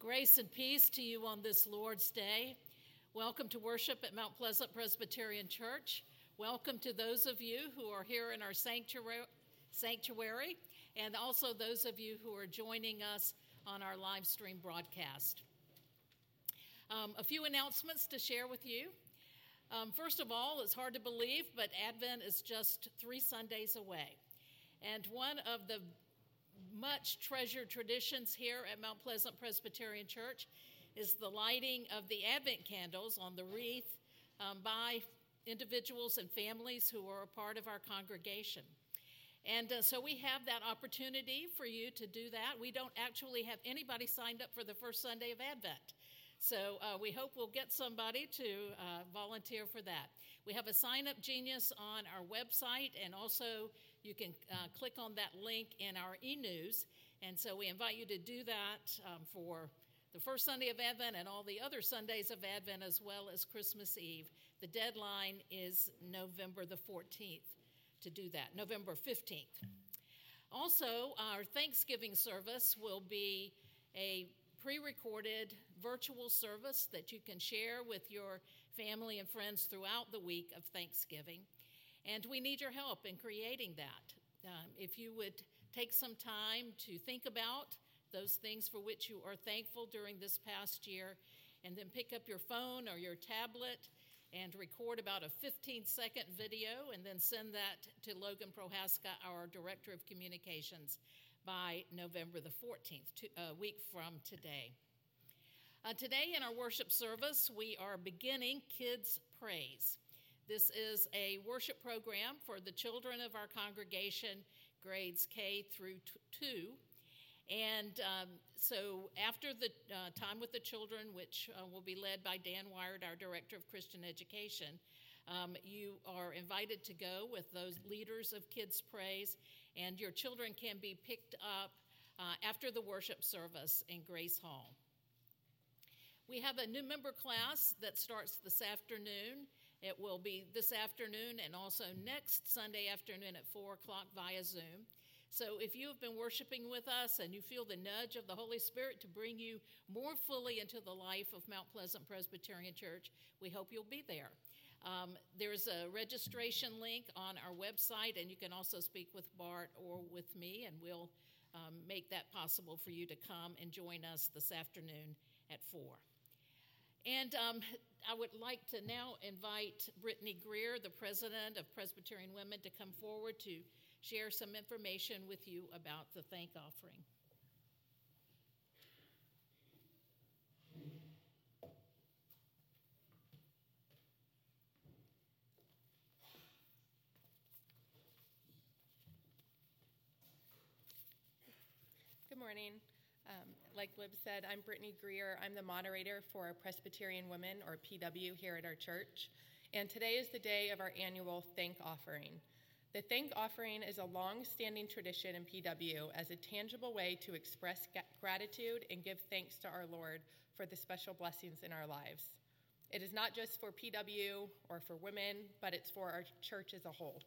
Grace and peace to you on this Lord's Day. Welcome to worship at Mount Pleasant Presbyterian Church. Welcome to those of you who are here in our sanctuary, and also those of you who are joining us on our live stream broadcast. Um, a few announcements to share with you. Um, first of all, it's hard to believe, but Advent is just three Sundays away. And one of the much treasured traditions here at Mount Pleasant Presbyterian Church is the lighting of the Advent candles on the wreath um, by individuals and families who are a part of our congregation. And uh, so we have that opportunity for you to do that. We don't actually have anybody signed up for the first Sunday of Advent. So uh, we hope we'll get somebody to uh, volunteer for that. We have a SignUpGenius on our website, and also you can uh, click on that link in our e news. And so we invite you to do that um, for the first Sunday of Advent and all the other Sundays of Advent, as well as Christmas Eve. The deadline is November the 14th to do that, November 15th. Also, our Thanksgiving service will be a pre recorded virtual service that you can share with your family and friends throughout the week of Thanksgiving. And we need your help in creating that. Um, if you would take some time to think about those things for which you are thankful during this past year, and then pick up your phone or your tablet and record about a 15 second video and then send that to Logan Prohaska, our Director of Communications by November the 14th, two, a week from today. Uh, today in our worship service, we are beginning Kids Praise. This is a worship program for the children of our congregation, grades K through t- 2. And um, so, after the uh, time with the children, which uh, will be led by Dan Wired, our Director of Christian Education, um, you are invited to go with those leaders of Kids Praise, and your children can be picked up uh, after the worship service in Grace Hall. We have a new member class that starts this afternoon. It will be this afternoon and also next Sunday afternoon at 4 o'clock via Zoom. So if you have been worshiping with us and you feel the nudge of the Holy Spirit to bring you more fully into the life of Mount Pleasant Presbyterian Church, we hope you'll be there. Um, there's a registration link on our website, and you can also speak with Bart or with me, and we'll um, make that possible for you to come and join us this afternoon at 4. And um, I would like to now invite Brittany Greer, the president of Presbyterian Women, to come forward to share some information with you about the thank offering. Good morning. Um, like Lib said, I'm Brittany Greer. I'm the moderator for Presbyterian Women, or PW, here at our church. And today is the day of our annual thank offering. The thank offering is a long standing tradition in PW as a tangible way to express gratitude and give thanks to our Lord for the special blessings in our lives. It is not just for PW or for women, but it's for our church as a whole.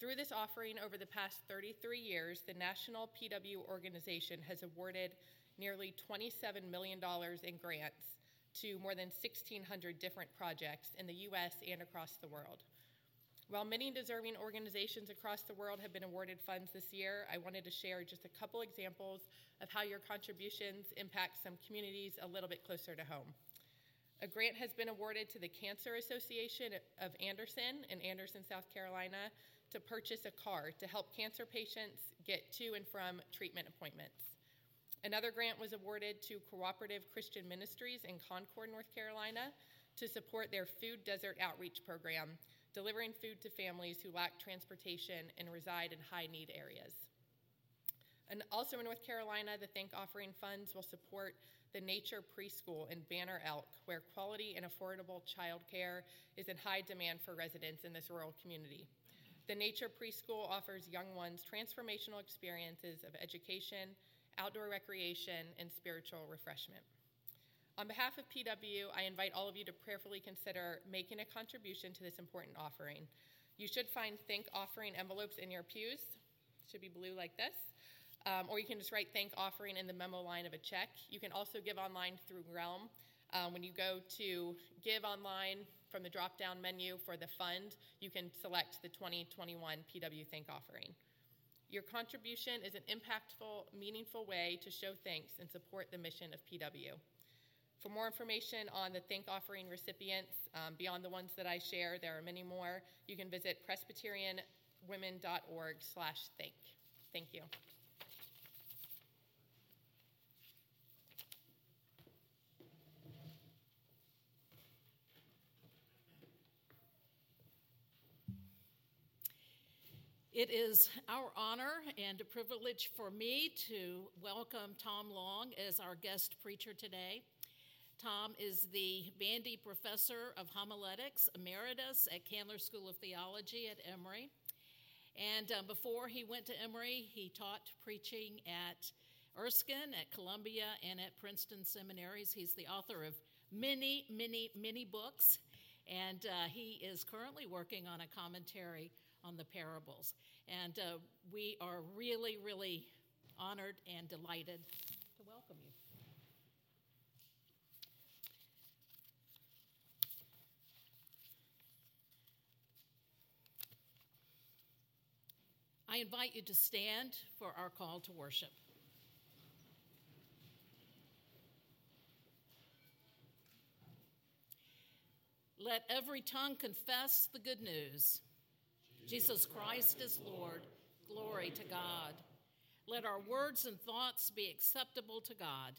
Through this offering over the past 33 years, the National PW organization has awarded nearly $27 million in grants to more than 1,600 different projects in the U.S. and across the world. While many deserving organizations across the world have been awarded funds this year, I wanted to share just a couple examples of how your contributions impact some communities a little bit closer to home. A grant has been awarded to the Cancer Association of Anderson in Anderson, South Carolina, to purchase a car to help cancer patients get to and from treatment appointments. Another grant was awarded to Cooperative Christian Ministries in Concord, North Carolina, to support their food desert outreach program, delivering food to families who lack transportation and reside in high need areas. And also in North Carolina, the Thank Offering Funds will support the Nature Preschool in Banner Elk, where quality and affordable childcare is in high demand for residents in this rural community. The Nature Preschool offers young ones transformational experiences of education, outdoor recreation, and spiritual refreshment. On behalf of PW, I invite all of you to prayerfully consider making a contribution to this important offering. You should find thank offering envelopes in your pews. It should be blue like this. Um, or you can just write thank offering in the memo line of a check. You can also give online through Realm. Um, when you go to give online from the drop down menu for the fund, you can select the 2021 PW Thank Offering. Your contribution is an impactful, meaningful way to show thanks and support the mission of PW. For more information on the Thank Offering recipients, um, beyond the ones that I share, there are many more. You can visit presbyterianwomen.org slash thank. Thank you. It is our honor and a privilege for me to welcome Tom Long as our guest preacher today. Tom is the Bandy Professor of Homiletics Emeritus at Candler School of Theology at Emory. And um, before he went to Emory, he taught preaching at Erskine, at Columbia, and at Princeton seminaries. He's the author of many, many, many books, and uh, he is currently working on a commentary on the parables. And uh, we are really, really honored and delighted to welcome you. I invite you to stand for our call to worship. Let every tongue confess the good news. Jesus Christ is Lord. Glory to God. Let our words and thoughts be acceptable to God.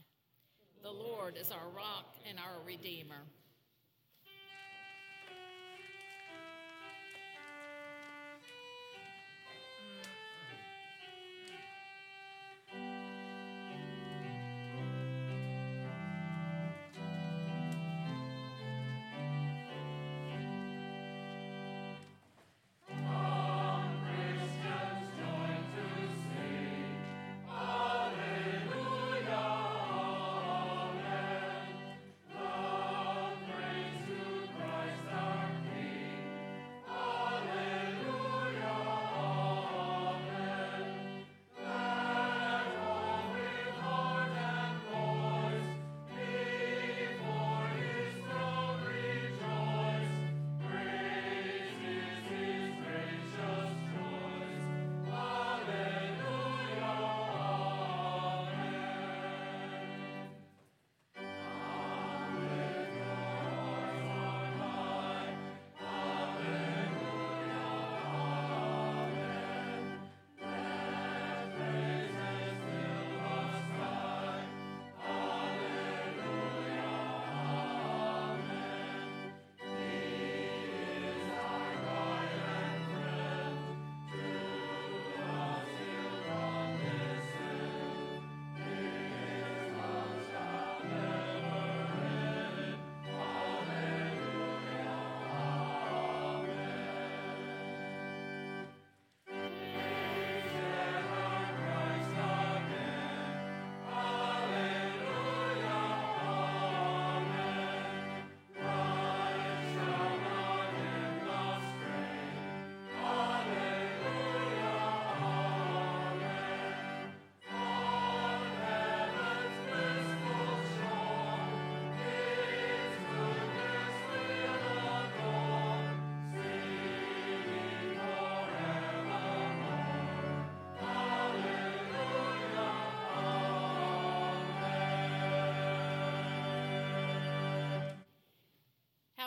The Lord is our rock and our Redeemer.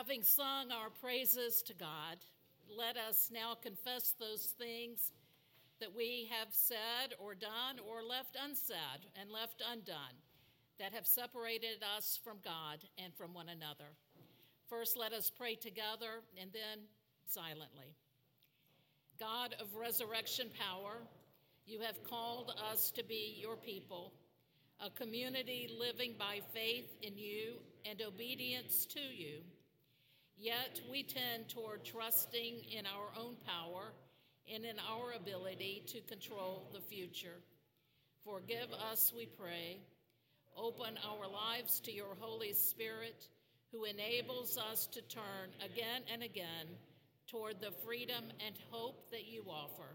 Having sung our praises to God, let us now confess those things that we have said or done or left unsaid and left undone that have separated us from God and from one another. First, let us pray together and then silently. God of resurrection power, you have called us to be your people, a community living by faith in you and obedience to you. Yet we tend toward trusting in our own power and in our ability to control the future. Forgive us, we pray. Open our lives to your Holy Spirit, who enables us to turn again and again toward the freedom and hope that you offer.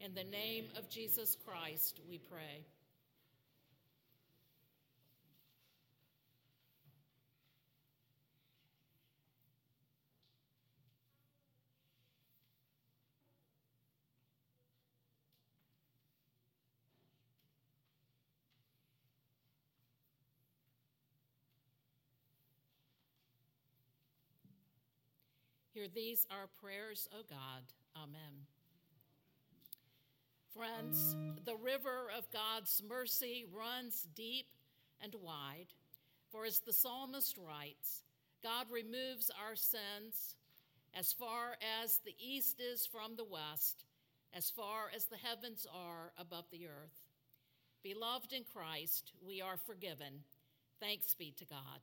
In the name of Jesus Christ, we pray. Hear these our prayers, O God. Amen. Friends, the river of God's mercy runs deep and wide. For as the psalmist writes, God removes our sins as far as the east is from the west, as far as the heavens are above the earth. Beloved in Christ, we are forgiven. Thanks be to God.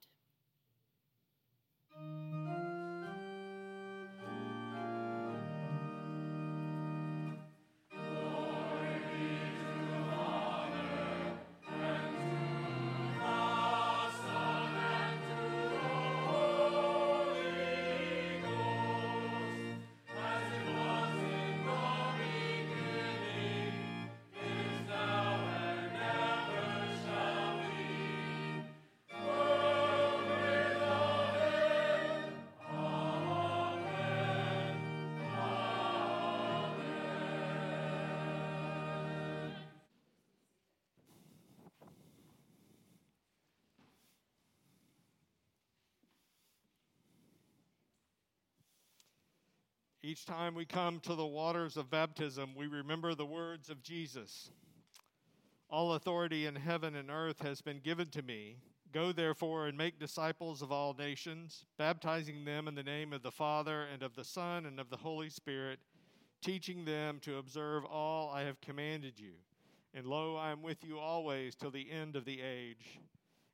Each time we come to the waters of baptism, we remember the words of Jesus All authority in heaven and earth has been given to me. Go therefore and make disciples of all nations, baptizing them in the name of the Father and of the Son and of the Holy Spirit, teaching them to observe all I have commanded you. And lo, I am with you always till the end of the age.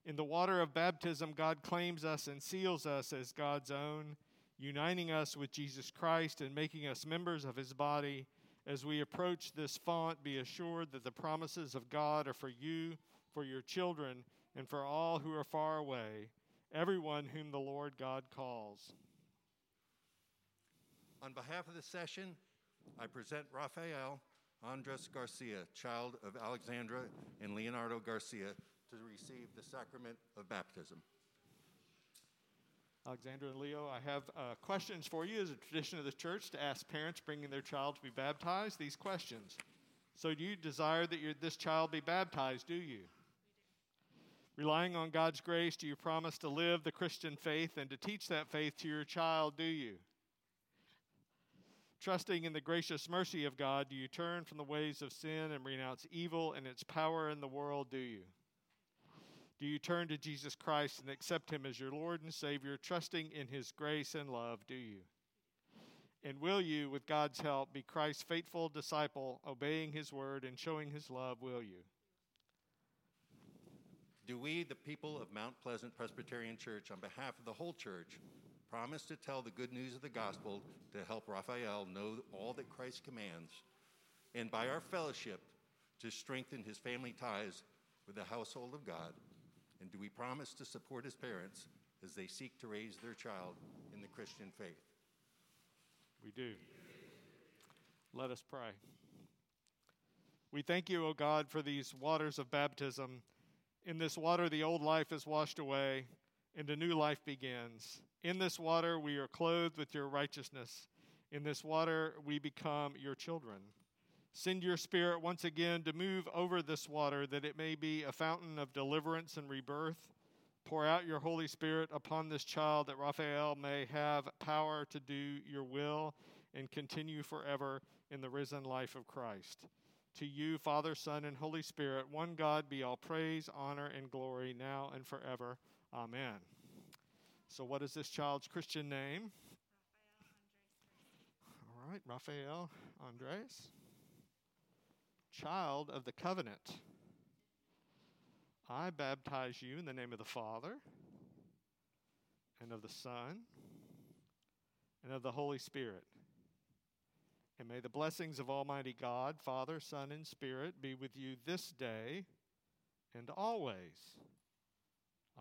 In the water of baptism, God claims us and seals us as God's own uniting us with Jesus Christ and making us members of his body. As we approach this font, be assured that the promises of God are for you, for your children, and for all who are far away, everyone whom the Lord God calls. On behalf of the session, I present Rafael Andres Garcia, child of Alexandra and Leonardo Garcia, to receive the sacrament of baptism. Alexandra and Leo, I have uh, questions for you as a tradition of the church to ask parents bringing their child to be baptized these questions. So, do you desire that your, this child be baptized? Do you? Relying on God's grace, do you promise to live the Christian faith and to teach that faith to your child? Do you? Trusting in the gracious mercy of God, do you turn from the ways of sin and renounce evil and its power in the world? Do you? Do you turn to Jesus Christ and accept Him as your Lord and Savior, trusting in His grace and love? Do you? And will you, with God's help, be Christ's faithful disciple, obeying His word and showing His love? Will you? Do we, the people of Mount Pleasant Presbyterian Church, on behalf of the whole church, promise to tell the good news of the gospel to help Raphael know all that Christ commands, and by our fellowship, to strengthen his family ties with the household of God? And do we promise to support his parents as they seek to raise their child in the Christian faith? We do. Let us pray. We thank you, O God, for these waters of baptism. In this water, the old life is washed away, and a new life begins. In this water, we are clothed with your righteousness. In this water, we become your children. Send your spirit once again to move over this water that it may be a fountain of deliverance and rebirth. Pour out your Holy Spirit upon this child that Raphael may have power to do your will and continue forever in the risen life of Christ. To you, Father, Son, and Holy Spirit, one God be all praise, honor, and glory now and forever. Amen. So, what is this child's Christian name? All right, Raphael Andres child of the covenant. I baptize you in the name of the Father, and of the Son, and of the Holy Spirit. And may the blessings of Almighty God, Father, Son, and Spirit be with you this day and always.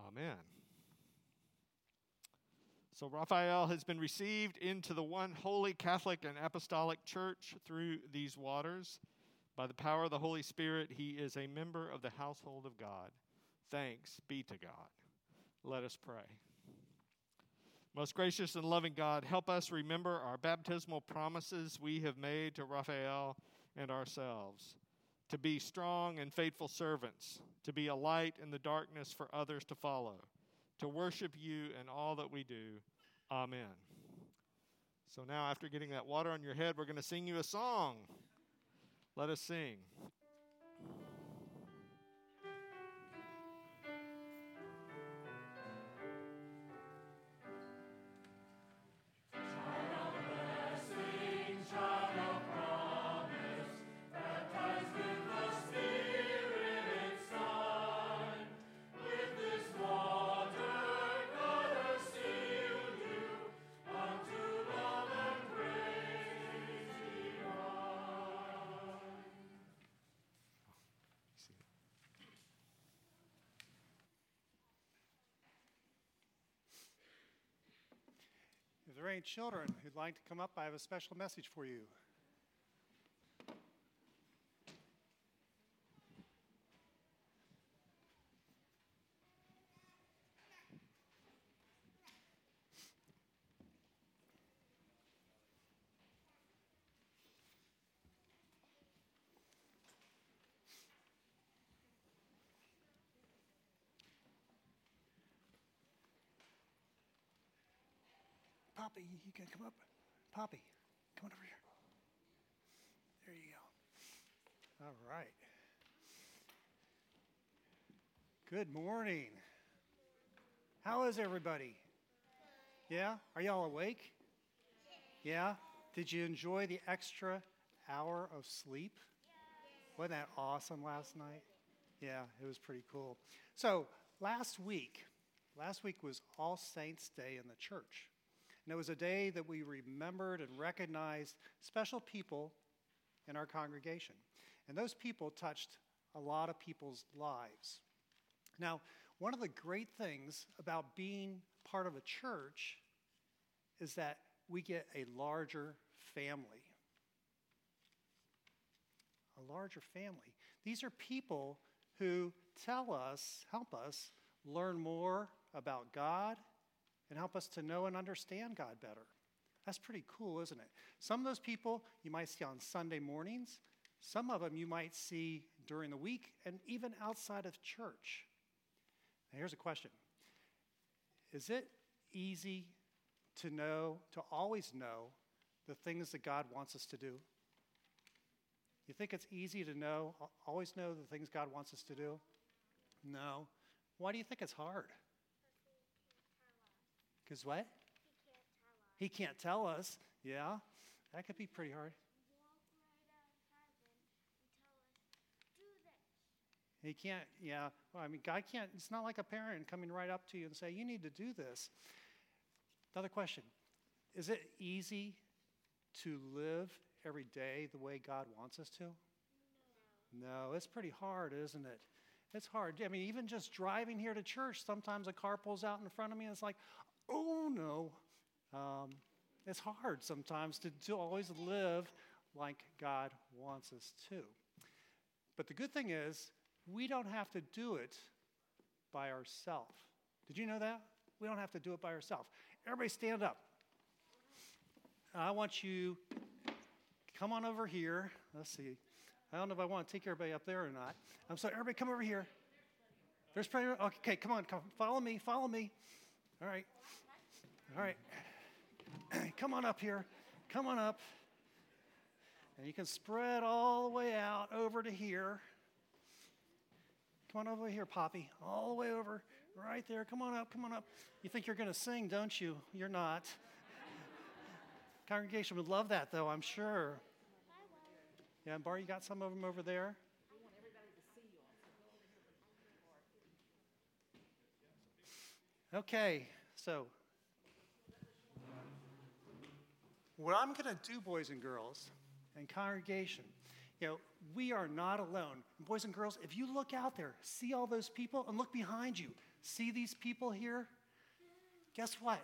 Amen. So, Raphael has been received into the one holy Catholic and Apostolic Church through these waters. By the power of the Holy Spirit, he is a member of the household of God. Thanks be to God. Let us pray. Most gracious and loving God, help us remember our baptismal promises we have made to Raphael and ourselves to be strong and faithful servants, to be a light in the darkness for others to follow, to worship you in all that we do. Amen. So now, after getting that water on your head, we're going to sing you a song. Let us sing. There any children who'd like to come up, I have a special message for you. Poppy, you can come up. Poppy, come on over here. There you go. All right. Good morning. How is everybody? Yeah? Are y'all awake? Yeah? Did you enjoy the extra hour of sleep? Wasn't that awesome last night? Yeah, it was pretty cool. So, last week, last week was All Saints Day in the church. And it was a day that we remembered and recognized special people in our congregation. And those people touched a lot of people's lives. Now, one of the great things about being part of a church is that we get a larger family. A larger family. These are people who tell us, help us learn more about God and help us to know and understand God better. That's pretty cool, isn't it? Some of those people you might see on Sunday mornings, some of them you might see during the week, and even outside of church. Now, here's a question Is it easy to know, to always know, the things that God wants us to do? You think it's easy to know, always know the things God wants us to do? No. Why do you think it's hard? Because what? He can't tell us. Yeah, that could be pretty hard. He can't, yeah. Well, I mean, God can't, it's not like a parent coming right up to you and say, you need to do this. Another question Is it easy to live every day the way God wants us to? No. No, it's pretty hard, isn't it? It's hard. I mean, even just driving here to church, sometimes a car pulls out in front of me and it's like, oh no. Um, it's hard sometimes to, to always live like God wants us to. But the good thing is, we don't have to do it by ourselves. Did you know that? We don't have to do it by ourselves. Everybody stand up. I want you come on over here. Let's see. I don't know if I want to take everybody up there or not. I'm sorry, everybody come over here. There's plenty. Okay, come on, come. Follow me. Follow me. All right. All right. come on up here. Come on up. And you can spread all the way out over to here. Come on over here, Poppy. All the way over. Right there. Come on up. Come on up. You think you're going to sing, don't you? You're not. Congregation would love that, though, I'm sure. Yeah, and Bar, you got some of them over there? Okay, so what I'm going to do, boys and girls, and congregation, you know, we are not alone. Boys and girls, if you look out there, see all those people, and look behind you, see these people here? Guess what?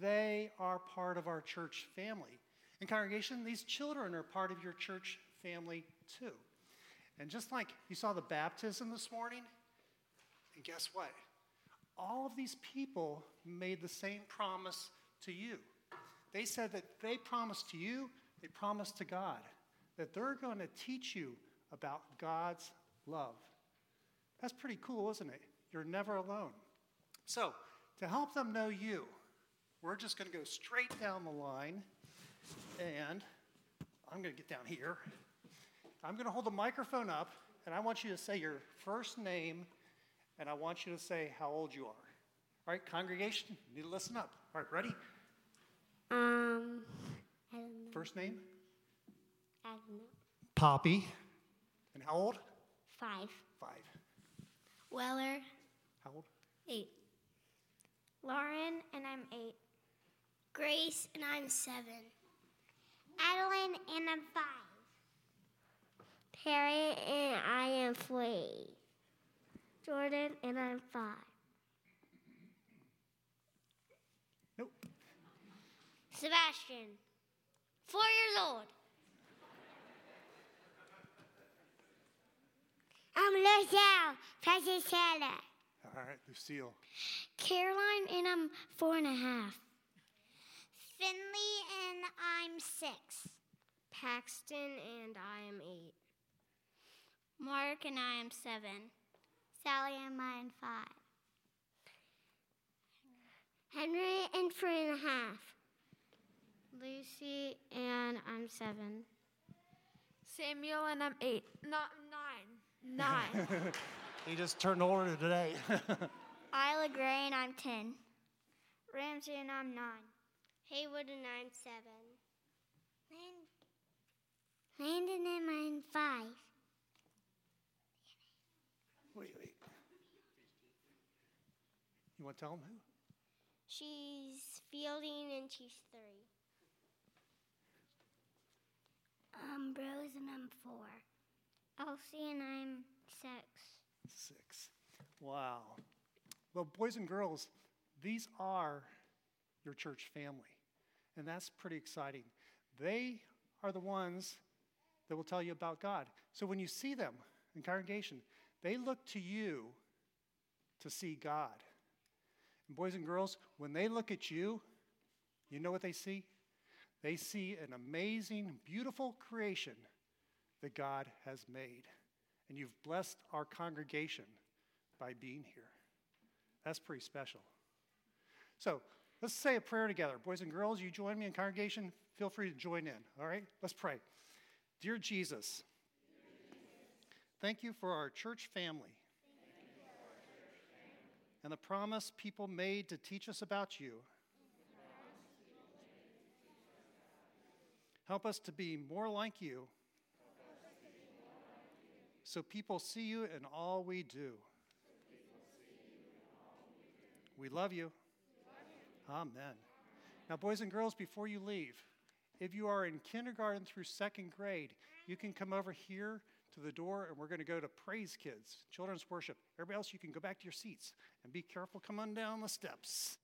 They are part of our church family. And congregation, these children are part of your church family too. And just like you saw the baptism this morning, and guess what? All of these people made the same promise to you. They said that they promised to you, they promised to God, that they're going to teach you about God's love. That's pretty cool, isn't it? You're never alone. So, to help them know you, we're just going to go straight down the line, and I'm going to get down here. I'm going to hold the microphone up, and I want you to say your first name, and I want you to say how old you are. All right, congregation, you need to listen up. All right, ready? Um, I don't know. First name? I don't know. Poppy. And how old? Five. Five. Weller, How old? eight. Lauren, and I'm eight. Grace, and I'm seven. Adeline, and I'm five. Perry, and I am three. Jordan, and I'm five. Nope. Sebastian, four years old. I'm Lucille, Precious Taylor. All right, Lucille. Caroline, and I'm four and a half. Finley, and I'm six. Paxton, and I am eight. Mark, and I am seven. Sally, and I am five. Henry, and three and a half. Lucy, and I'm seven. Samuel and I'm eight. Not nine. Nine. He just turned older today. Isla Gray, and I'm ten. Ramsey, and I'm nine. Haywood, and I'm seven. Land- Landon, and I'm five. wait, wait. You want to tell him who? She's Fielding, and she's three. I'm Rose, and I'm four. Elsie, and I'm six. Six. Wow. Well, boys and girls, these are your church family. And that's pretty exciting. They are the ones that will tell you about God. So when you see them in congregation, they look to you to see God. And boys and girls, when they look at you, you know what they see? They see an amazing, beautiful creation that God has made. And you've blessed our congregation by being here. That's pretty special. So let's say a prayer together. Boys and girls, you join me in congregation. Feel free to join in. All right? Let's pray. Dear Jesus, thank you for our church family and the promise people made to teach us about you. Help us to be more like you so people see you in all we do. We love you. Amen. Now, boys and girls, before you leave, if you are in kindergarten through second grade, you can come over here to the door and we're going to go to Praise Kids, Children's Worship. Everybody else, you can go back to your seats and be careful coming down the steps.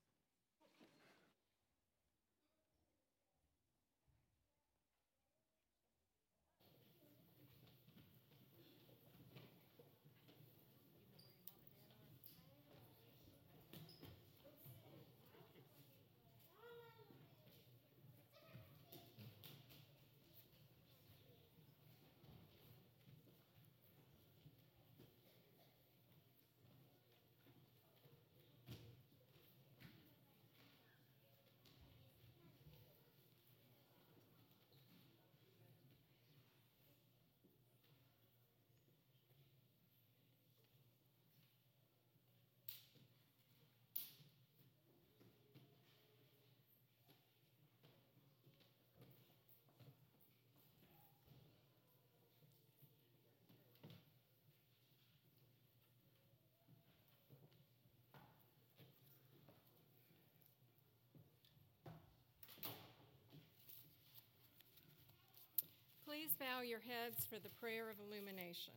Please bow your heads for the prayer of illumination.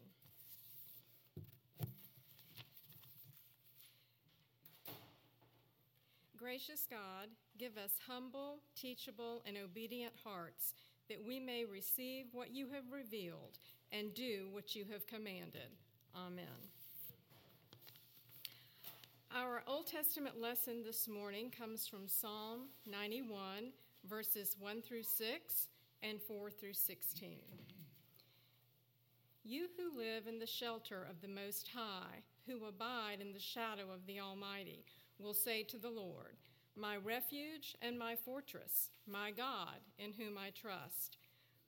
Gracious God, give us humble, teachable, and obedient hearts that we may receive what you have revealed and do what you have commanded. Amen. Our Old Testament lesson this morning comes from Psalm 91, verses 1 through 6 and 4 through 16. You who live in the shelter of the Most High, who abide in the shadow of the Almighty, will say to the Lord, My refuge and my fortress, my God, in whom I trust.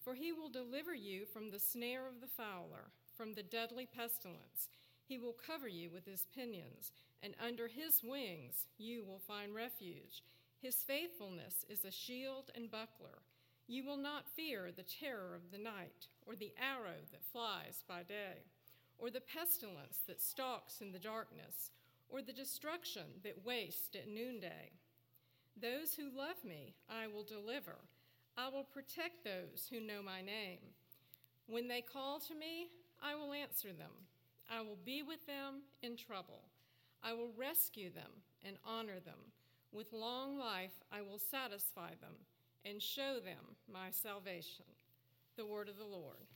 For he will deliver you from the snare of the fowler, from the deadly pestilence. He will cover you with his pinions, and under his wings you will find refuge. His faithfulness is a shield and buckler. You will not fear the terror of the night, or the arrow that flies by day, or the pestilence that stalks in the darkness, or the destruction that wastes at noonday. Those who love me, I will deliver. I will protect those who know my name. When they call to me, I will answer them. I will be with them in trouble. I will rescue them and honor them. With long life, I will satisfy them and show them my salvation. The word of the Lord.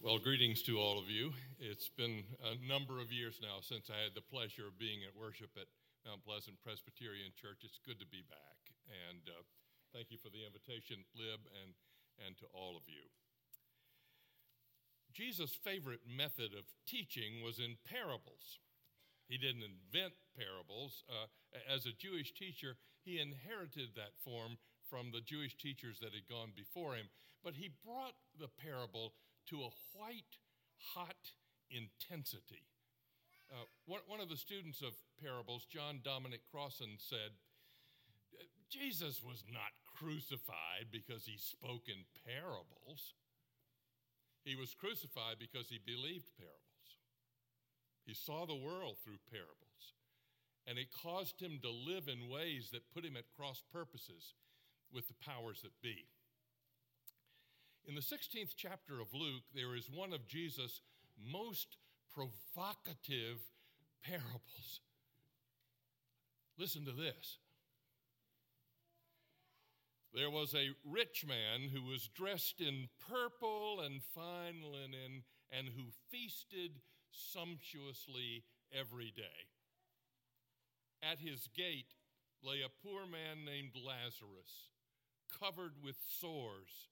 Well, greetings to all of you. It's been a number of years now since I had the pleasure of being at worship at Mount Pleasant Presbyterian Church. It's good to be back. And uh, thank you for the invitation, Lib, and and to all of you. Jesus' favorite method of teaching was in parables. He didn't invent parables. Uh, as a Jewish teacher, he inherited that form from the Jewish teachers that had gone before him, but he brought the parable to a white hot intensity. Uh, one, one of the students of parables, John Dominic Crossan, said, Jesus was not crucified because he spoke in parables. He was crucified because he believed parables. He saw the world through parables. And it caused him to live in ways that put him at cross purposes with the powers that be. In the 16th chapter of Luke, there is one of Jesus' most provocative parables. Listen to this. There was a rich man who was dressed in purple and fine linen and who feasted sumptuously every day. At his gate lay a poor man named Lazarus, covered with sores,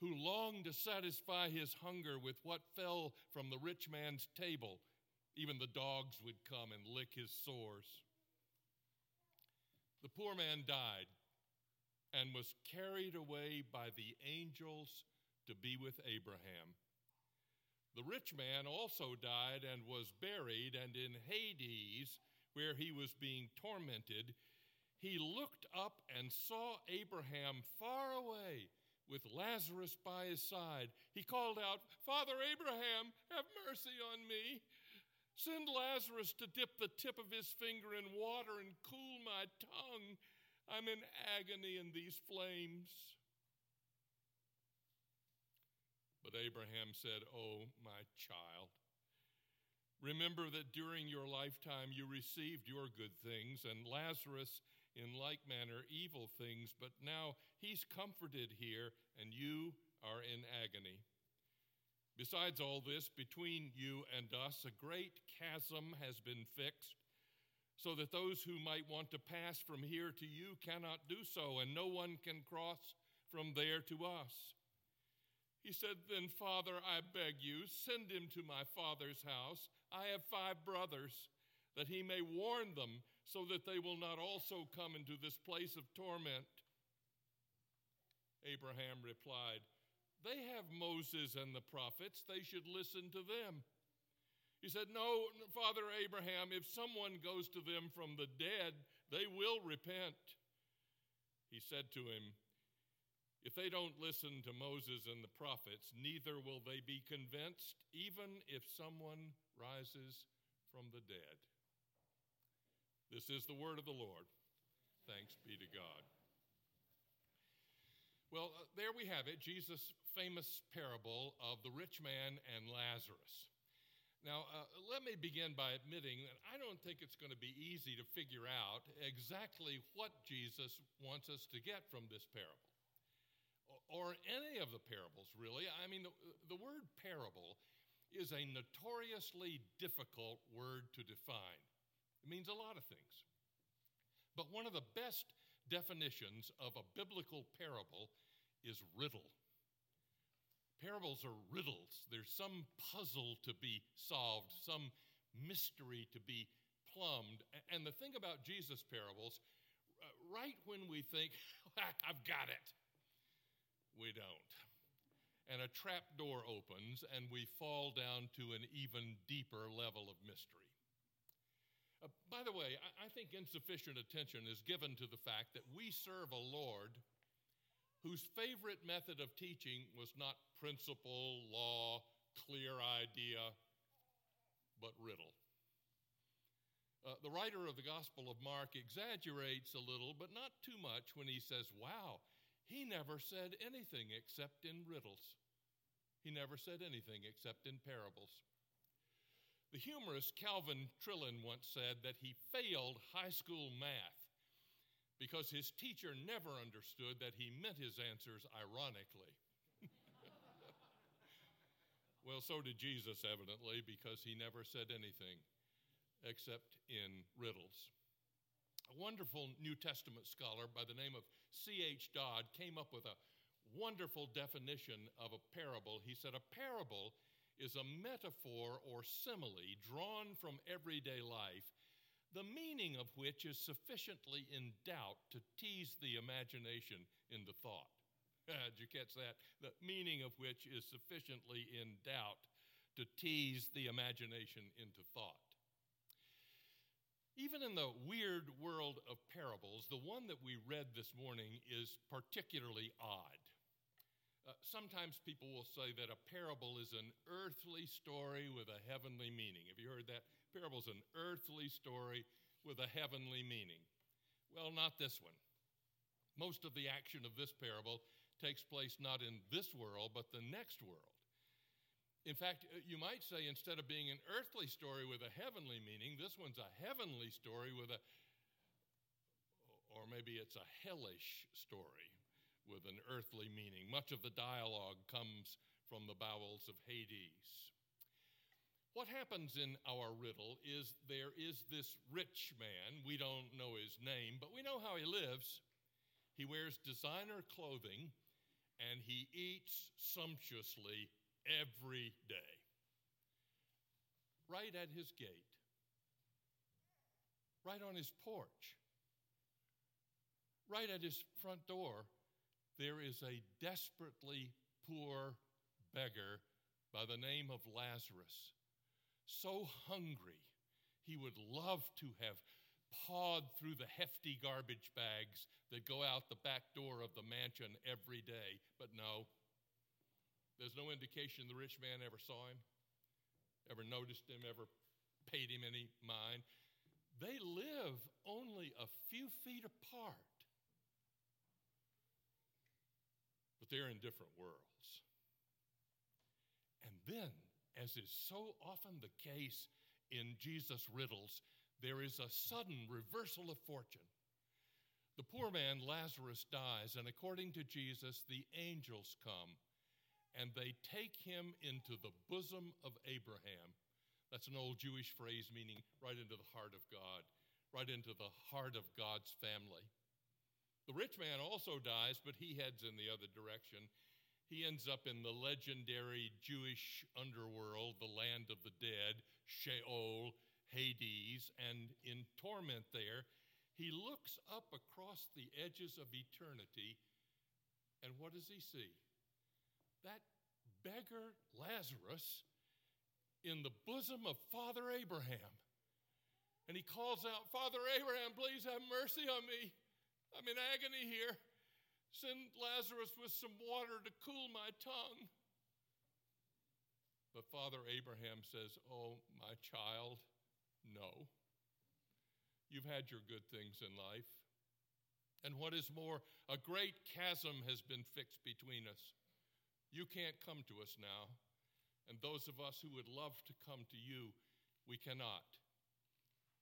who longed to satisfy his hunger with what fell from the rich man's table. Even the dogs would come and lick his sores. The poor man died and was carried away by the angels to be with Abraham. The rich man also died and was buried, and in Hades, where he was being tormented, he looked up and saw Abraham far away with Lazarus by his side. He called out, Father Abraham, have mercy on me. Send Lazarus to dip the tip of his finger in water and cool my tongue I'm in agony in these flames. But Abraham said, Oh, my child, remember that during your lifetime you received your good things, and Lazarus in like manner evil things, but now he's comforted here, and you are in agony. Besides all this, between you and us, a great chasm has been fixed so that those who might want to pass from here to you cannot do so, and no one can cross from there to us. He said, Then, Father, I beg you, send him to my father's house. I have five brothers, that he may warn them, so that they will not also come into this place of torment. Abraham replied, They have Moses and the prophets, they should listen to them. He said, No, Father Abraham, if someone goes to them from the dead, they will repent. He said to him, If they don't listen to Moses and the prophets, neither will they be convinced, even if someone rises from the dead. This is the word of the Lord. Thanks be to God. Well, uh, there we have it Jesus' famous parable of the rich man and Lazarus. Now, uh, let me begin by admitting that I don't think it's going to be easy to figure out exactly what Jesus wants us to get from this parable, or any of the parables, really. I mean, the, the word parable is a notoriously difficult word to define, it means a lot of things. But one of the best definitions of a biblical parable is riddle. Parables are riddles. There's some puzzle to be solved, some mystery to be plumbed. And the thing about Jesus' parables, uh, right when we think, I've got it, we don't. And a trap door opens, and we fall down to an even deeper level of mystery. Uh, by the way, I, I think insufficient attention is given to the fact that we serve a Lord whose favorite method of teaching was not principle, law, clear idea, but riddle. Uh, the writer of the Gospel of Mark exaggerates a little, but not too much, when he says, Wow, he never said anything except in riddles. He never said anything except in parables. The humorist Calvin Trillin once said that he failed high school math because his teacher never understood that he meant his answers ironically. well, so did Jesus, evidently, because he never said anything except in riddles. A wonderful New Testament scholar by the name of C.H. Dodd came up with a wonderful definition of a parable. He said, A parable is a metaphor or simile drawn from everyday life the meaning of which is sufficiently in doubt to tease the imagination into thought. Did you catch that? The meaning of which is sufficiently in doubt to tease the imagination into thought. Even in the weird world of parables, the one that we read this morning is particularly odd. Uh, sometimes people will say that a parable is an earthly story with a heavenly meaning. Have you heard that? Parable is an earthly story with a heavenly meaning. Well, not this one. Most of the action of this parable takes place not in this world, but the next world. In fact, uh, you might say instead of being an earthly story with a heavenly meaning, this one's a heavenly story with a, or maybe it's a hellish story with an earthly meaning. Much of the dialogue comes from the bowels of Hades. What happens in our riddle is there is this rich man. We don't know his name, but we know how he lives. He wears designer clothing and he eats sumptuously every day. Right at his gate, right on his porch, right at his front door, there is a desperately poor beggar by the name of Lazarus, so hungry he would love to have pawed through the hefty garbage bags that go out the back door of the mansion every day. But no, there's no indication the rich man ever saw him, ever noticed him, ever paid him any mind. They live only a few feet apart. But they're in different worlds. And then, as is so often the case in Jesus' riddles, there is a sudden reversal of fortune. The poor man, Lazarus, dies, and according to Jesus, the angels come and they take him into the bosom of Abraham. That's an old Jewish phrase meaning right into the heart of God, right into the heart of God's family. The rich man also dies, but he heads in the other direction. He ends up in the legendary Jewish underworld, the land of the dead, Sheol, Hades, and in torment there, he looks up across the edges of eternity, and what does he see? That beggar Lazarus in the bosom of Father Abraham. And he calls out, Father Abraham, please have mercy on me. I'm in agony here. Send Lazarus with some water to cool my tongue. But Father Abraham says, Oh, my child, no. You've had your good things in life. And what is more, a great chasm has been fixed between us. You can't come to us now, and those of us who would love to come to you, we cannot.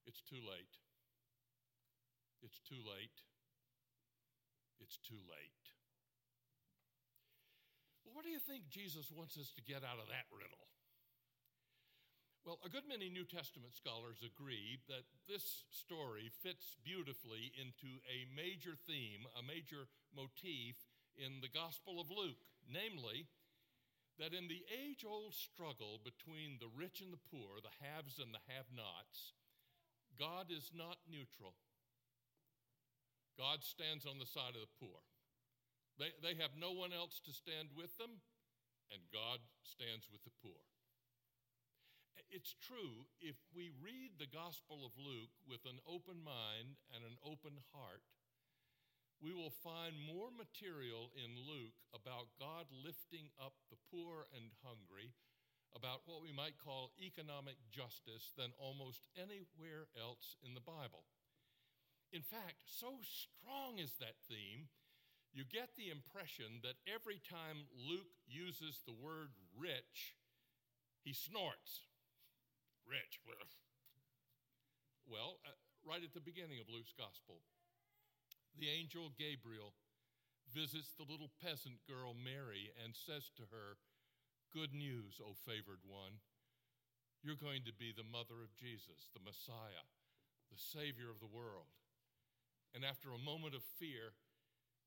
It's too late. It's too late. It's too late. Well, what do you think Jesus wants us to get out of that riddle? Well, a good many New Testament scholars agree that this story fits beautifully into a major theme, a major motif in the Gospel of Luke, namely, that in the age old struggle between the rich and the poor, the haves and the have nots, God is not neutral. God stands on the side of the poor. They, they have no one else to stand with them, and God stands with the poor. It's true, if we read the Gospel of Luke with an open mind and an open heart, we will find more material in Luke about God lifting up the poor and hungry, about what we might call economic justice, than almost anywhere else in the Bible. In fact, so strong is that theme, you get the impression that every time Luke uses the word rich, he snorts rich. Well, uh, right at the beginning of Luke's gospel, the angel Gabriel visits the little peasant girl Mary and says to her, Good news, O favored one. You're going to be the mother of Jesus, the Messiah, the Savior of the world. And after a moment of fear,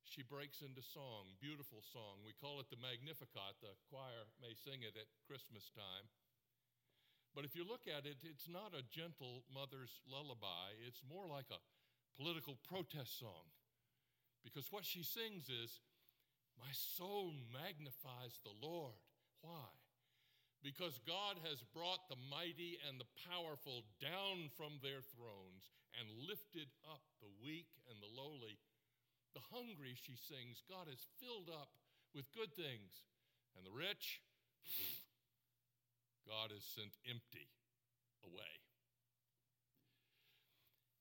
she breaks into song, beautiful song. We call it the Magnificat. The choir may sing it at Christmas time. But if you look at it, it's not a gentle mother's lullaby, it's more like a political protest song. Because what she sings is, My soul magnifies the Lord. Why? Because God has brought the mighty and the powerful down from their thrones and lifted up the weak and the lowly. The hungry, she sings, God has filled up with good things. And the rich, God is sent empty away.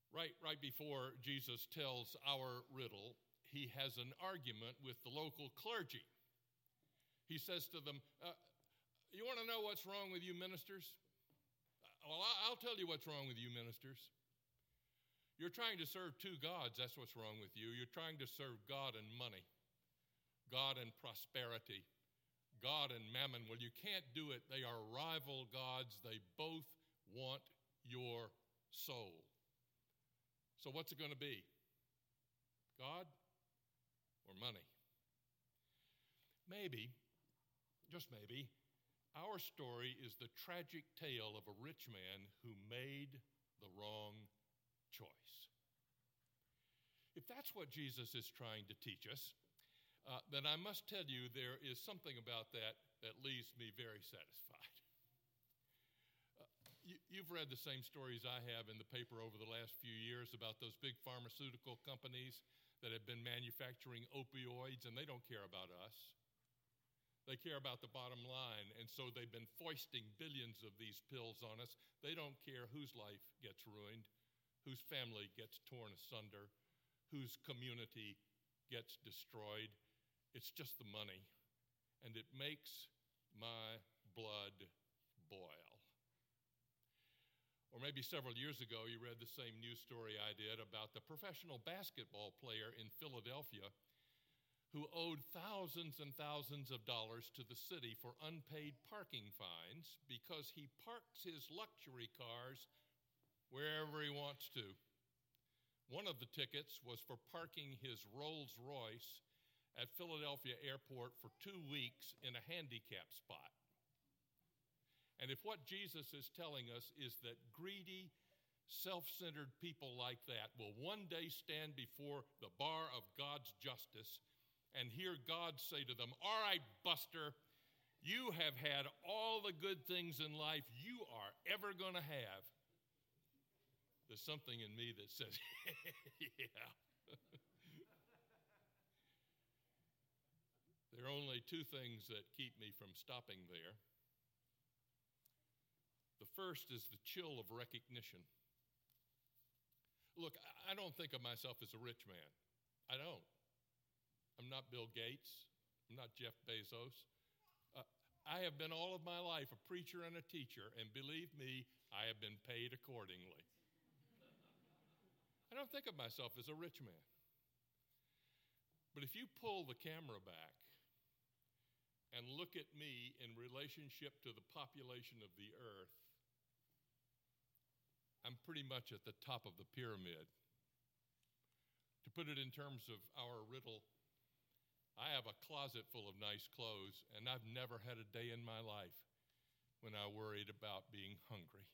Right, right before Jesus tells our riddle, he has an argument with the local clergy. He says to them, uh, You want to know what's wrong with you ministers? Uh, well, I'll tell you what's wrong with you ministers. You're trying to serve two gods, that's what's wrong with you. You're trying to serve God and money, God and prosperity. God and mammon. Well, you can't do it. They are rival gods. They both want your soul. So, what's it going to be? God or money? Maybe, just maybe, our story is the tragic tale of a rich man who made the wrong choice. If that's what Jesus is trying to teach us, uh, then I must tell you there is something about that that leaves me very satisfied. Uh, you, you've read the same stories I have in the paper over the last few years about those big pharmaceutical companies that have been manufacturing opioids, and they don't care about us. They care about the bottom line, and so they've been foisting billions of these pills on us. They don't care whose life gets ruined, whose family gets torn asunder, whose community gets destroyed. It's just the money, and it makes my blood boil. Or maybe several years ago, you read the same news story I did about the professional basketball player in Philadelphia who owed thousands and thousands of dollars to the city for unpaid parking fines because he parks his luxury cars wherever he wants to. One of the tickets was for parking his Rolls Royce at Philadelphia Airport for two weeks in a handicap spot. And if what Jesus is telling us is that greedy, self centered people like that will one day stand before the bar of God's justice and hear God say to them, All right, Buster, you have had all the good things in life you are ever going to have. There's something in me that says, Yeah. There are only two things that keep me from stopping there. The first is the chill of recognition. Look, I don't think of myself as a rich man. I don't. I'm not Bill Gates. I'm not Jeff Bezos. Uh, I have been all of my life a preacher and a teacher, and believe me, I have been paid accordingly. I don't think of myself as a rich man. But if you pull the camera back and look at me in relationship to the population of the earth, I'm pretty much at the top of the pyramid. To put it in terms of our riddle, I have a closet full of nice clothes, and I've never had a day in my life when I worried about being hungry.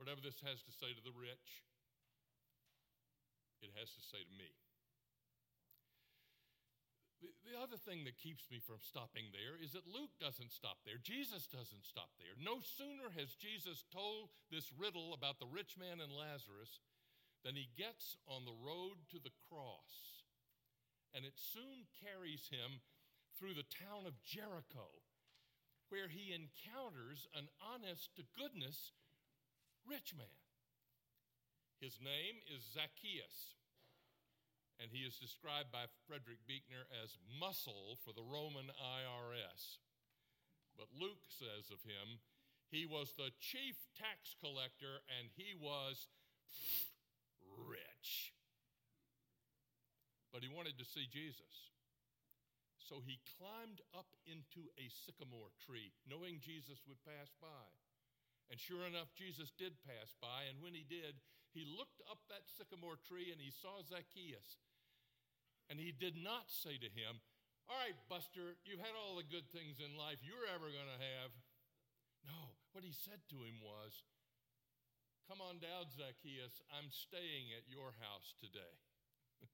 Whatever this has to say to the rich, it has to say to me. The, other thing that keeps me from stopping there is that Luke doesn't stop there. Jesus doesn't stop there. No sooner has Jesus told this riddle about the rich man and Lazarus than he gets on the road to the cross. And it soon carries him through the town of Jericho, where he encounters an honest to goodness rich man. His name is Zacchaeus and he is described by Frederick Buechner as muscle for the Roman IRS. But Luke says of him, he was the chief tax collector and he was rich. But he wanted to see Jesus. So he climbed up into a sycamore tree, knowing Jesus would pass by. And sure enough, Jesus did pass by. And when he did, he looked up that sycamore tree and he saw Zacchaeus. And he did not say to him, All right, Buster, you've had all the good things in life you're ever going to have. No, what he said to him was, Come on down, Zacchaeus. I'm staying at your house today.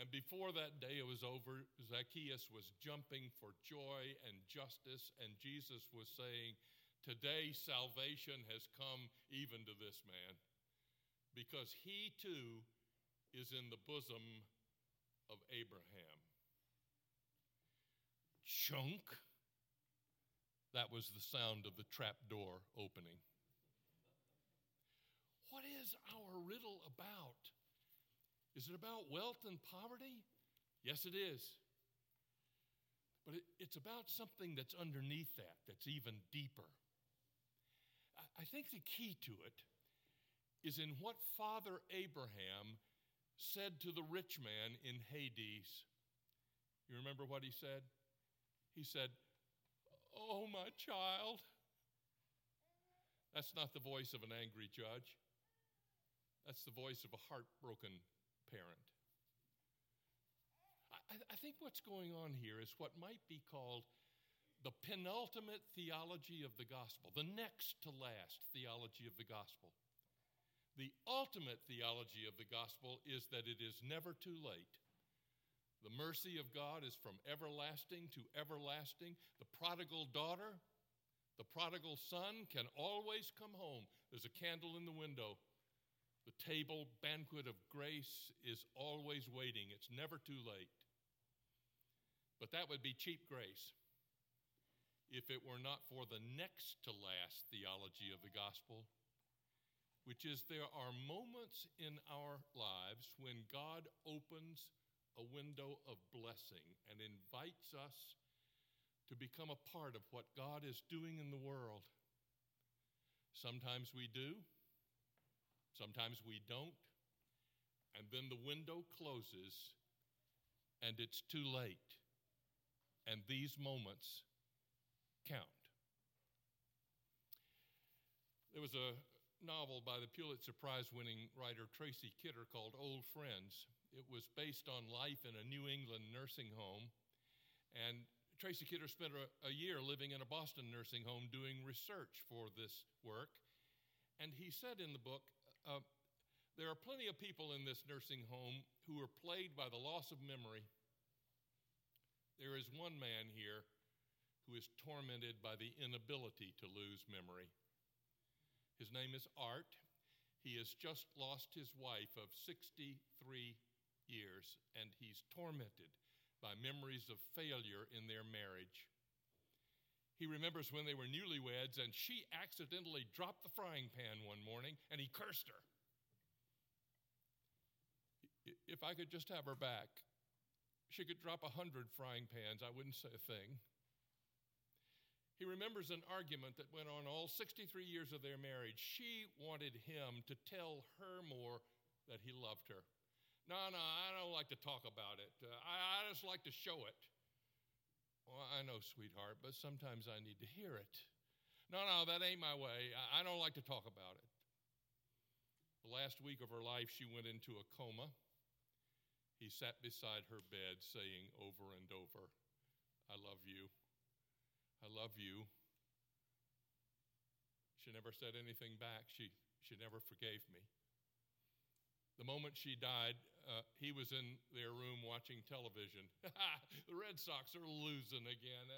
and before that day was over, Zacchaeus was jumping for joy and justice, and Jesus was saying, Today salvation has come even to this man, because he too is in the bosom of Abraham. Chunk. That was the sound of the trap door opening. What is our riddle about? Is it about wealth and poverty? Yes, it is. But it, it's about something that's underneath that, that's even deeper. I, think the key to it is in what Father Abraham said to the rich man in Hades, you remember what he said? He said, Oh, my child. That's not the voice of an angry judge. That's the voice of a heartbroken parent. I, I, think what's going on here is what might be called the penultimate theology of the gospel, the next to last theology of the gospel. The ultimate theology of the gospel is that it is never too late. The mercy of God is from everlasting to everlasting. The prodigal daughter, the prodigal son can always come home. There's a candle in the window. The table banquet of grace is always waiting. It's never too late. But that would be cheap grace if it were not for the next to last theology of the gospel which is there are moments in our lives when God opens a window of blessing and invites us to become a part of what God is doing in the world. Sometimes we do, sometimes we don't, and then the window closes and it's too late. And these moments count. There was a novel by the Pulitzer Prize winning writer Tracy Kidder called Old Friends. It was based on life in a New England nursing home. And Tracy Kidder spent a, a year living in a Boston nursing home doing research for this work. And he said in the book, uh, there are plenty of people in this nursing home who are plagued by the loss of memory. There is one man here who is tormented by the inability to lose memory. His name is Art. He has just lost his wife of 63 years, and he's tormented by memories of failure in their marriage. He remembers when they were newlyweds and she accidentally dropped the frying pan one morning and he cursed her. if I could just have her back, she could drop a hundred frying pans, I wouldn't say a thing. He remembers an argument that went on all 63 years of their marriage. She wanted him to tell her more that he loved her. No, no, I don't like to talk about it. Uh, I, I just like to show it. Well, I know, sweetheart, but sometimes I need to hear it. No, no, that ain't my way. I, I don't like to talk about it. The last week of her life, she went into a coma. He sat beside her bed saying over and over, I love you. I love you. She never said anything back. She, she never forgave me. The moment she died, uh, he was in their room watching television. the Red Sox are losing again.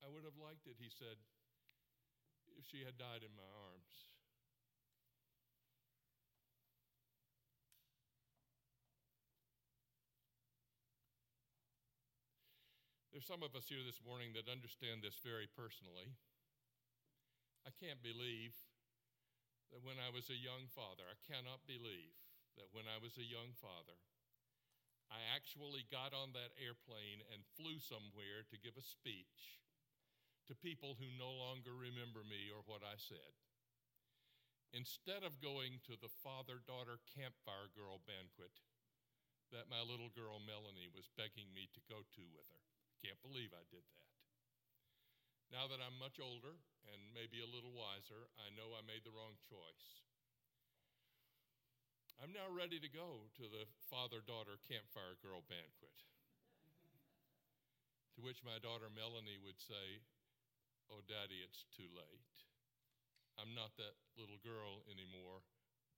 I would have liked it, he said, if she had died in my arms. There's some of us here this morning that understand this very personally. I can't believe that when I was a young father, I cannot believe that when I was a young father, I actually got on that airplane and flew somewhere to give a speech to people who no longer remember me or what I said. Instead of going to the father daughter campfire girl banquet that my little girl Melanie was begging me to go to with her. Can't believe I did that. Now that I'm much older and maybe a little wiser, I know I made the wrong choice. I'm now ready to go to the father daughter campfire girl banquet. to which my daughter Melanie would say, Oh, Daddy, it's too late. I'm not that little girl anymore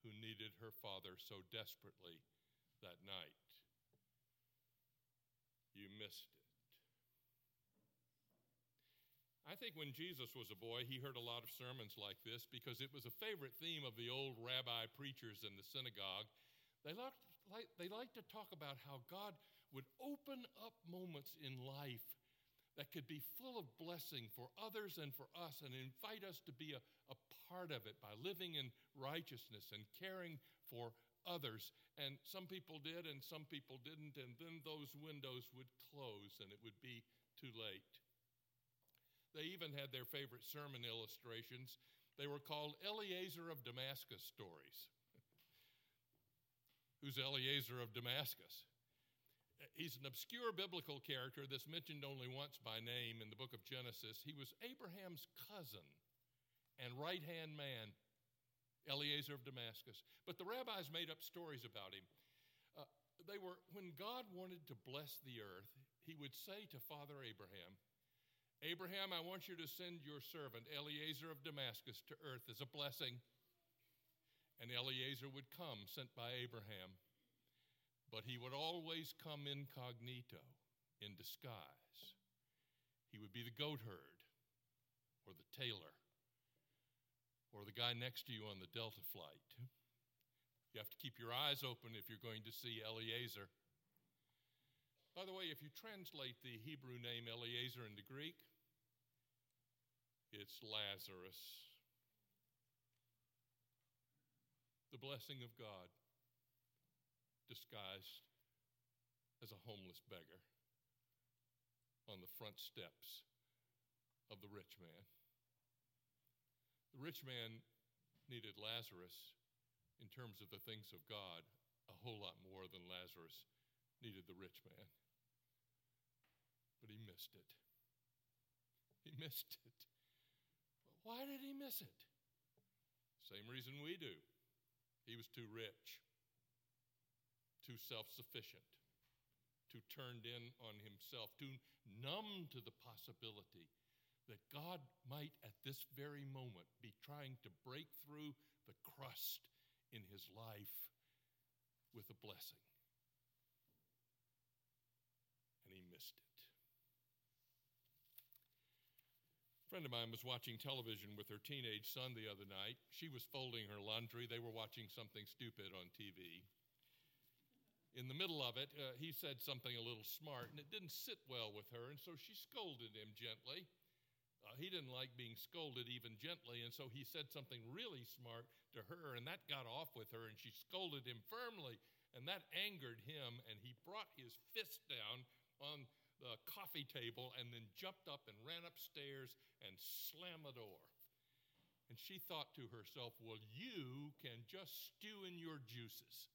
who needed her father so desperately that night. You missed it. I think when Jesus was a boy, he heard a lot of sermons like this because it was a favorite theme of the old rabbi preachers in the synagogue. They liked, like, they liked to talk about how God would open up moments in life that could be full of blessing for others and for us and invite us to be a, a part of it by living in righteousness and caring for others. And some people did and some people didn't, and then those windows would close and it would be too late. They even had their favorite sermon illustrations. They were called Eliezer of Damascus stories. Who's Eliezer of Damascus? He's an obscure biblical character that's mentioned only once by name in the book of Genesis. He was Abraham's cousin and right hand man, Eliezer of Damascus. But the rabbis made up stories about him. Uh, they were, when God wanted to bless the earth, he would say to Father Abraham, Abraham, I want you to send your servant Eliezer of Damascus to earth as a blessing. And Eliezer would come, sent by Abraham. But he would always come incognito, in disguise. He would be the goat herd, or the tailor, or the guy next to you on the Delta flight. You have to keep your eyes open if you're going to see Eliezer. By the way, if you translate the Hebrew name Eliezer into Greek, it's Lazarus. The blessing of God disguised as a homeless beggar on the front steps of the rich man. The rich man needed Lazarus in terms of the things of God a whole lot more than Lazarus needed the rich man. But he missed it. He missed it. Why did he miss it? Same reason we do. He was too rich, too self sufficient, too turned in on himself, too numb to the possibility that God might at this very moment be trying to break through the crust in his life with a blessing. And he missed it. Friend of mine was watching television with her teenage son the other night. She was folding her laundry. They were watching something stupid on TV. In the middle of it, uh, he said something a little smart, and it didn't sit well with her, and so she scolded him gently. Uh, he didn't like being scolded even gently, and so he said something really smart to her, and that got off with her, and she scolded him firmly, and that angered him, and he brought his fist down on the coffee table and then jumped up and ran upstairs and slammed the door. And she thought to herself, Well, you can just stew in your juices.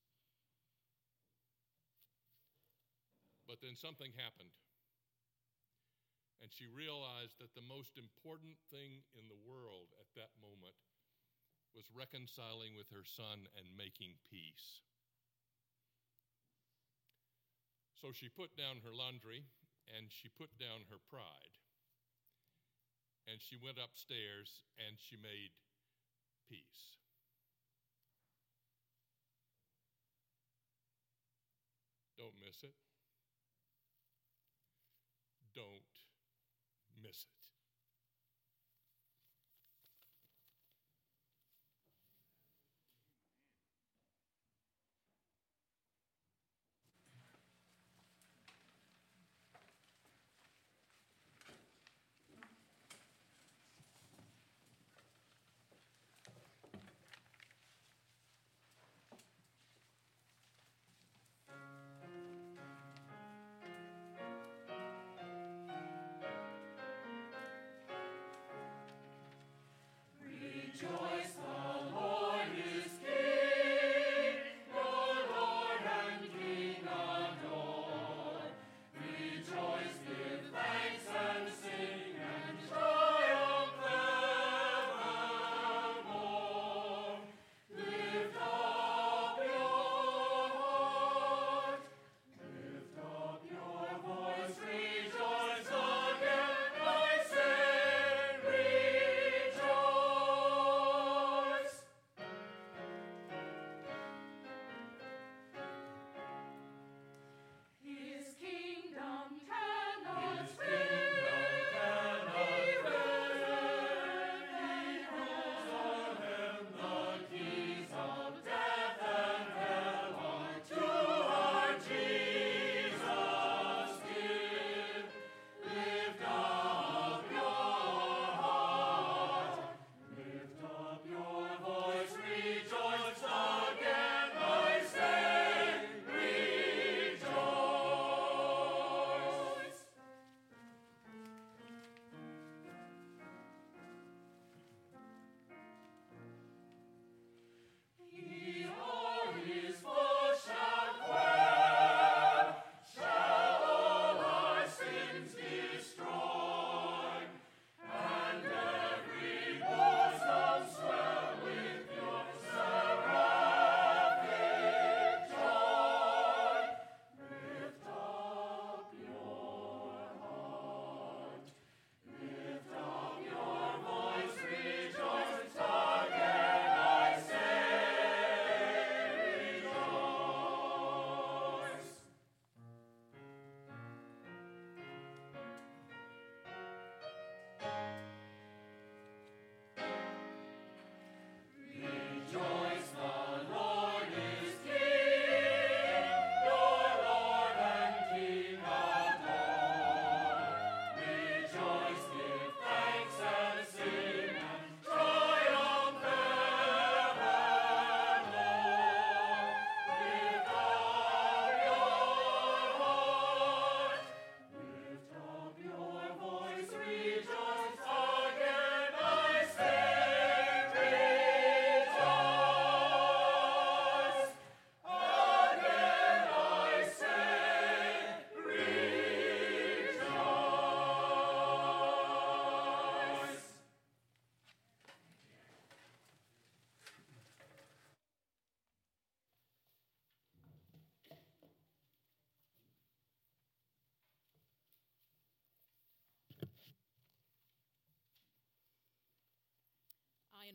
But then something happened. And she realized that the most important thing in the world at that moment was reconciling with her son and making peace. So she put down her laundry and she put down her pride. And she went upstairs and she made peace. Don't miss it. Don't miss it.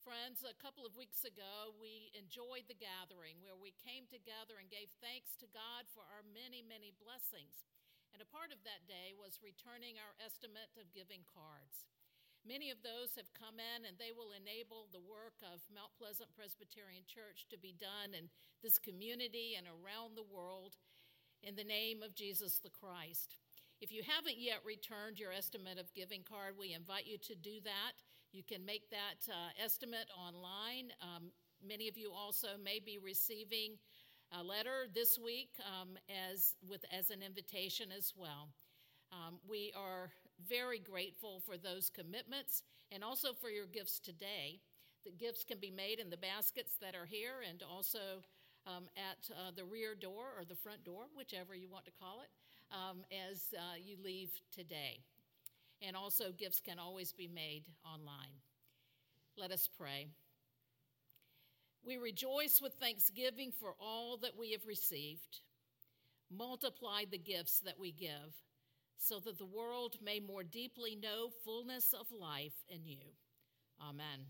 Friends, a couple of weeks ago, we enjoyed the gathering where we came together and gave thanks to God for our many, many blessings. And a part of that day was returning our estimate of giving cards. Many of those have come in, and they will enable the work of Mount Pleasant Presbyterian Church to be done in this community and around the world in the name of Jesus the Christ. If you haven't yet returned your estimate of giving card, we invite you to do that. You can make that uh, estimate online. Um, many of you also may be receiving a letter this week um, as, with, as an invitation as well. Um, we are very grateful for those commitments and also for your gifts today. The gifts can be made in the baskets that are here and also um, at uh, the rear door or the front door, whichever you want to call it um, as uh, you leave today. And also, gifts can always be made online. Let us pray. We rejoice with thanksgiving for all that we have received. Multiply the gifts that we give so that the world may more deeply know fullness of life in you. Amen.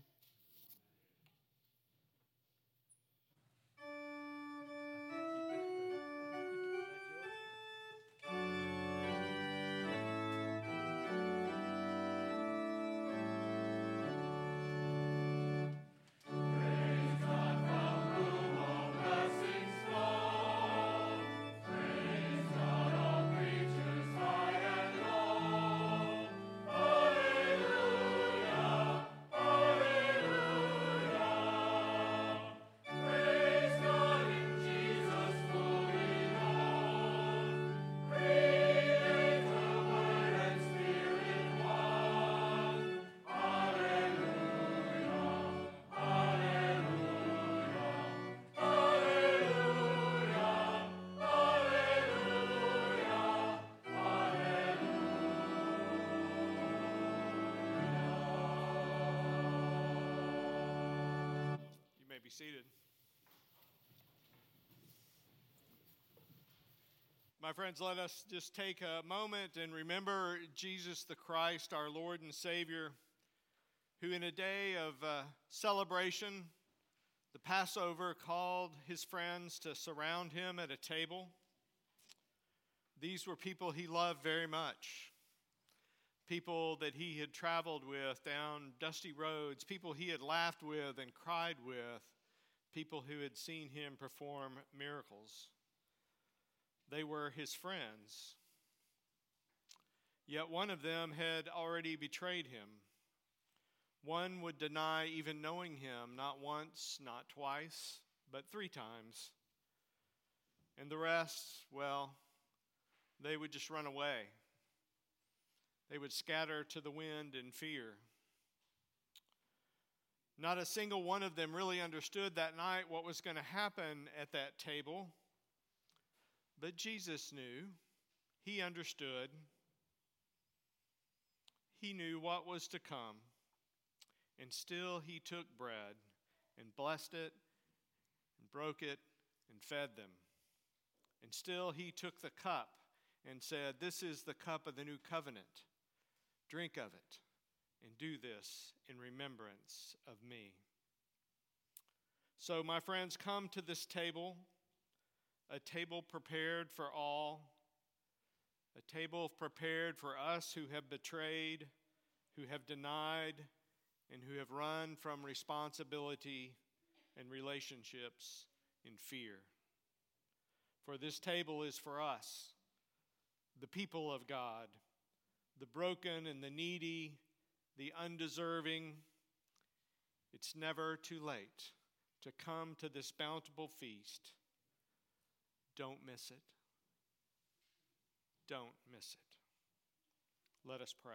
My friends, let us just take a moment and remember Jesus the Christ, our Lord and Savior, who in a day of uh, celebration, the Passover, called his friends to surround him at a table. These were people he loved very much people that he had traveled with down dusty roads, people he had laughed with and cried with, people who had seen him perform miracles. They were his friends. Yet one of them had already betrayed him. One would deny even knowing him, not once, not twice, but three times. And the rest, well, they would just run away. They would scatter to the wind in fear. Not a single one of them really understood that night what was going to happen at that table. But Jesus knew. He understood. He knew what was to come. And still he took bread and blessed it and broke it and fed them. And still he took the cup and said, This is the cup of the new covenant. Drink of it and do this in remembrance of me. So, my friends, come to this table, a table prepared for all, a table prepared for us who have betrayed, who have denied, and who have run from responsibility and relationships in fear. For this table is for us, the people of God, the broken and the needy the undeserving, it's never too late to come to this bountiful feast. Don't miss it. Don't miss it. Let us pray.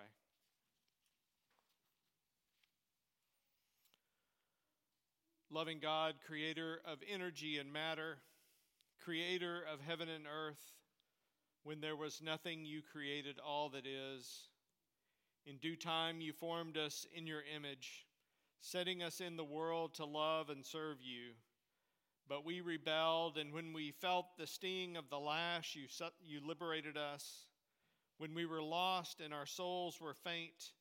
Loving God, creator of energy and matter, creator of heaven and earth, when there was nothing, you created all that is. In due time, you formed us in your image, setting us in the world to love and serve you. But we rebelled, and when we felt the sting of the lash, you, you liberated us. When we were lost and our souls were faint,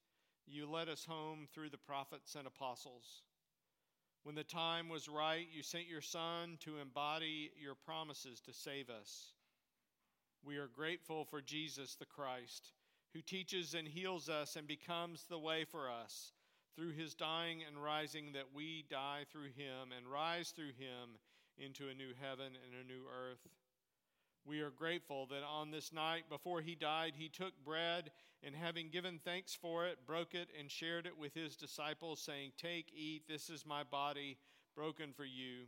you led us home through the prophets and apostles. When the time was right, you sent your Son to embody your promises to save us. We are grateful for Jesus the Christ, who teaches and heals us and becomes the way for us through his dying and rising, that we die through him and rise through him into a new heaven and a new earth. We are grateful that on this night before he died, he took bread and having given thanks for it, broke it and shared it with his disciples, saying, Take, eat, this is my body broken for you.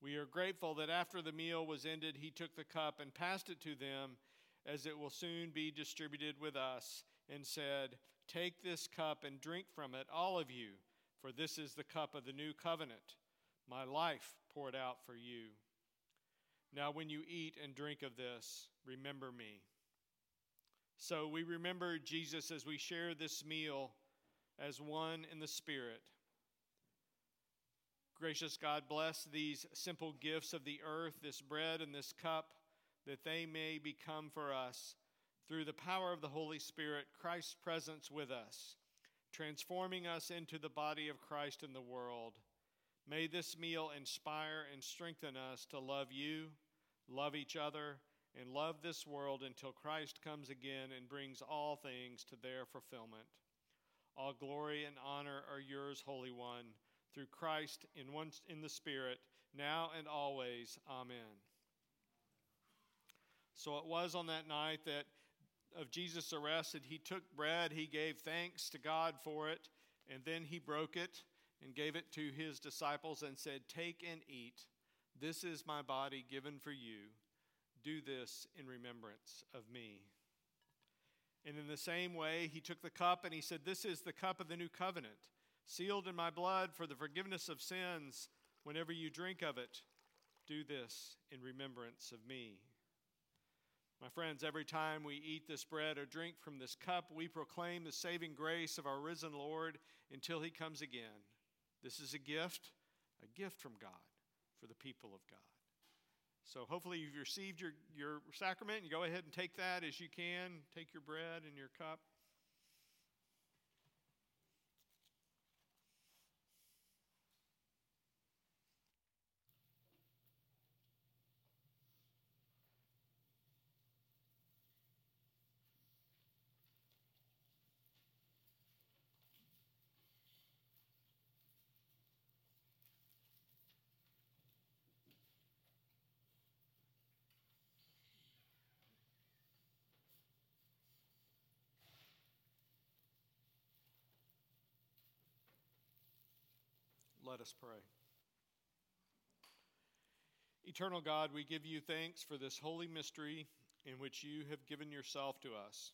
We are grateful that after the meal was ended, he took the cup and passed it to them, as it will soon be distributed with us, and said, Take this cup and drink from it, all of you, for this is the cup of the new covenant, my life poured out for you. Now, when you eat and drink of this, remember me. So we remember Jesus as we share this meal as one in the Spirit. Gracious God, bless these simple gifts of the earth, this bread and this cup, that they may become for us, through the power of the Holy Spirit, Christ's presence with us, transforming us into the body of Christ in the world. May this meal inspire and strengthen us to love you, love each other, and love this world until Christ comes again and brings all things to their fulfillment. All glory and honor are yours, Holy One, through Christ in, one, in the Spirit, now and always. Amen. So it was on that night that of Jesus' arrest that he took bread, he gave thanks to God for it, and then he broke it and gave it to his disciples and said, Take and eat. This is my body given for you. Do this in remembrance of me. And in the same way, he took the cup and he said, This is the cup of the new covenant, sealed in my blood for the forgiveness of sins. Whenever you drink of it, do this in remembrance of me. My friends, every time we eat this bread or drink from this cup, we proclaim the saving grace of our risen Lord until he comes again. This is a gift, a gift from God for the people of God. So hopefully you've received your, your sacrament. You go ahead and take that as you can. Take your bread and your cup. Let us pray. Eternal God, we give you thanks for this holy mystery in which you have given yourself to us.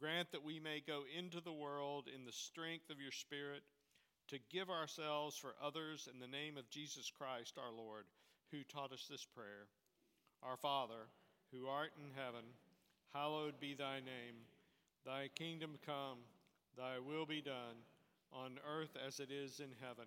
Grant that we may go into the world in the strength of your Spirit to give ourselves for others in the name of Jesus Christ our Lord, who taught us this prayer. Our Father, who art in heaven, hallowed be thy name. Thy kingdom come, thy will be done, on earth as it is in heaven.